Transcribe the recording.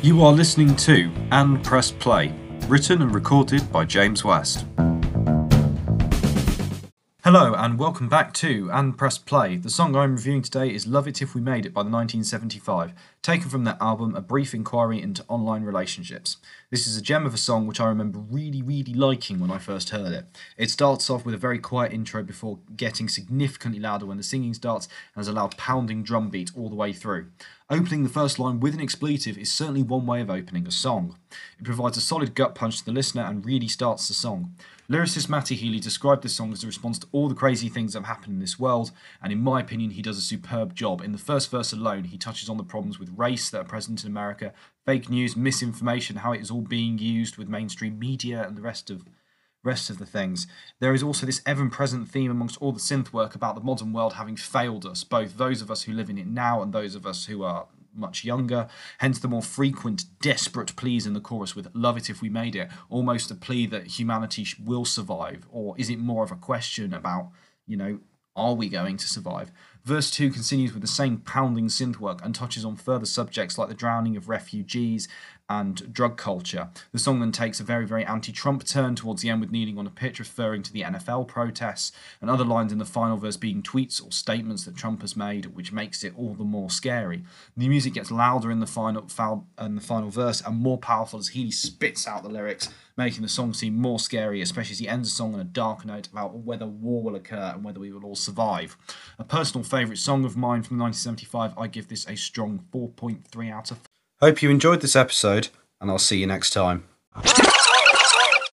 You are listening to And Press Play, written and recorded by James West. Hello, and welcome back to And Press Play. The song I'm reviewing today is Love It If We Made It by the 1975, taken from their album A Brief Enquiry into Online Relationships. This is a gem of a song which I remember really, really liking when I first heard it. It starts off with a very quiet intro before getting significantly louder when the singing starts and has a loud pounding drum beat all the way through. Opening the first line with an expletive is certainly one way of opening a song. It provides a solid gut punch to the listener and really starts the song. Lyricist Matty Healy described this song as a response to all the crazy things that have happened in this world, and in my opinion, he does a superb job. In the first verse alone, he touches on the problems with race that are present in America, fake news, misinformation, how it is all being used with mainstream media and the rest of rest of the things. There is also this ever present theme amongst all the synth work about the modern world having failed us, both those of us who live in it now and those of us who are much younger. Hence, the more frequent, desperate pleas in the chorus with Love It If We Made It, almost a plea that humanity will survive, or is it more of a question about, you know, are we going to survive? Verse 2 continues with the same pounding synth work and touches on further subjects like the drowning of refugees and drug culture. The song then takes a very, very anti Trump turn towards the end with kneeling on a pitch referring to the NFL protests, and other lines in the final verse being tweets or statements that Trump has made, which makes it all the more scary. The music gets louder in the final, in the final verse and more powerful as Healy spits out the lyrics, making the song seem more scary, especially as he ends the song on a dark note about whether war will occur and whether we will all survive. A personal favourite song of mine from 1975, I give this a strong 4.3 out of Hope you enjoyed this episode, and I'll see you next time.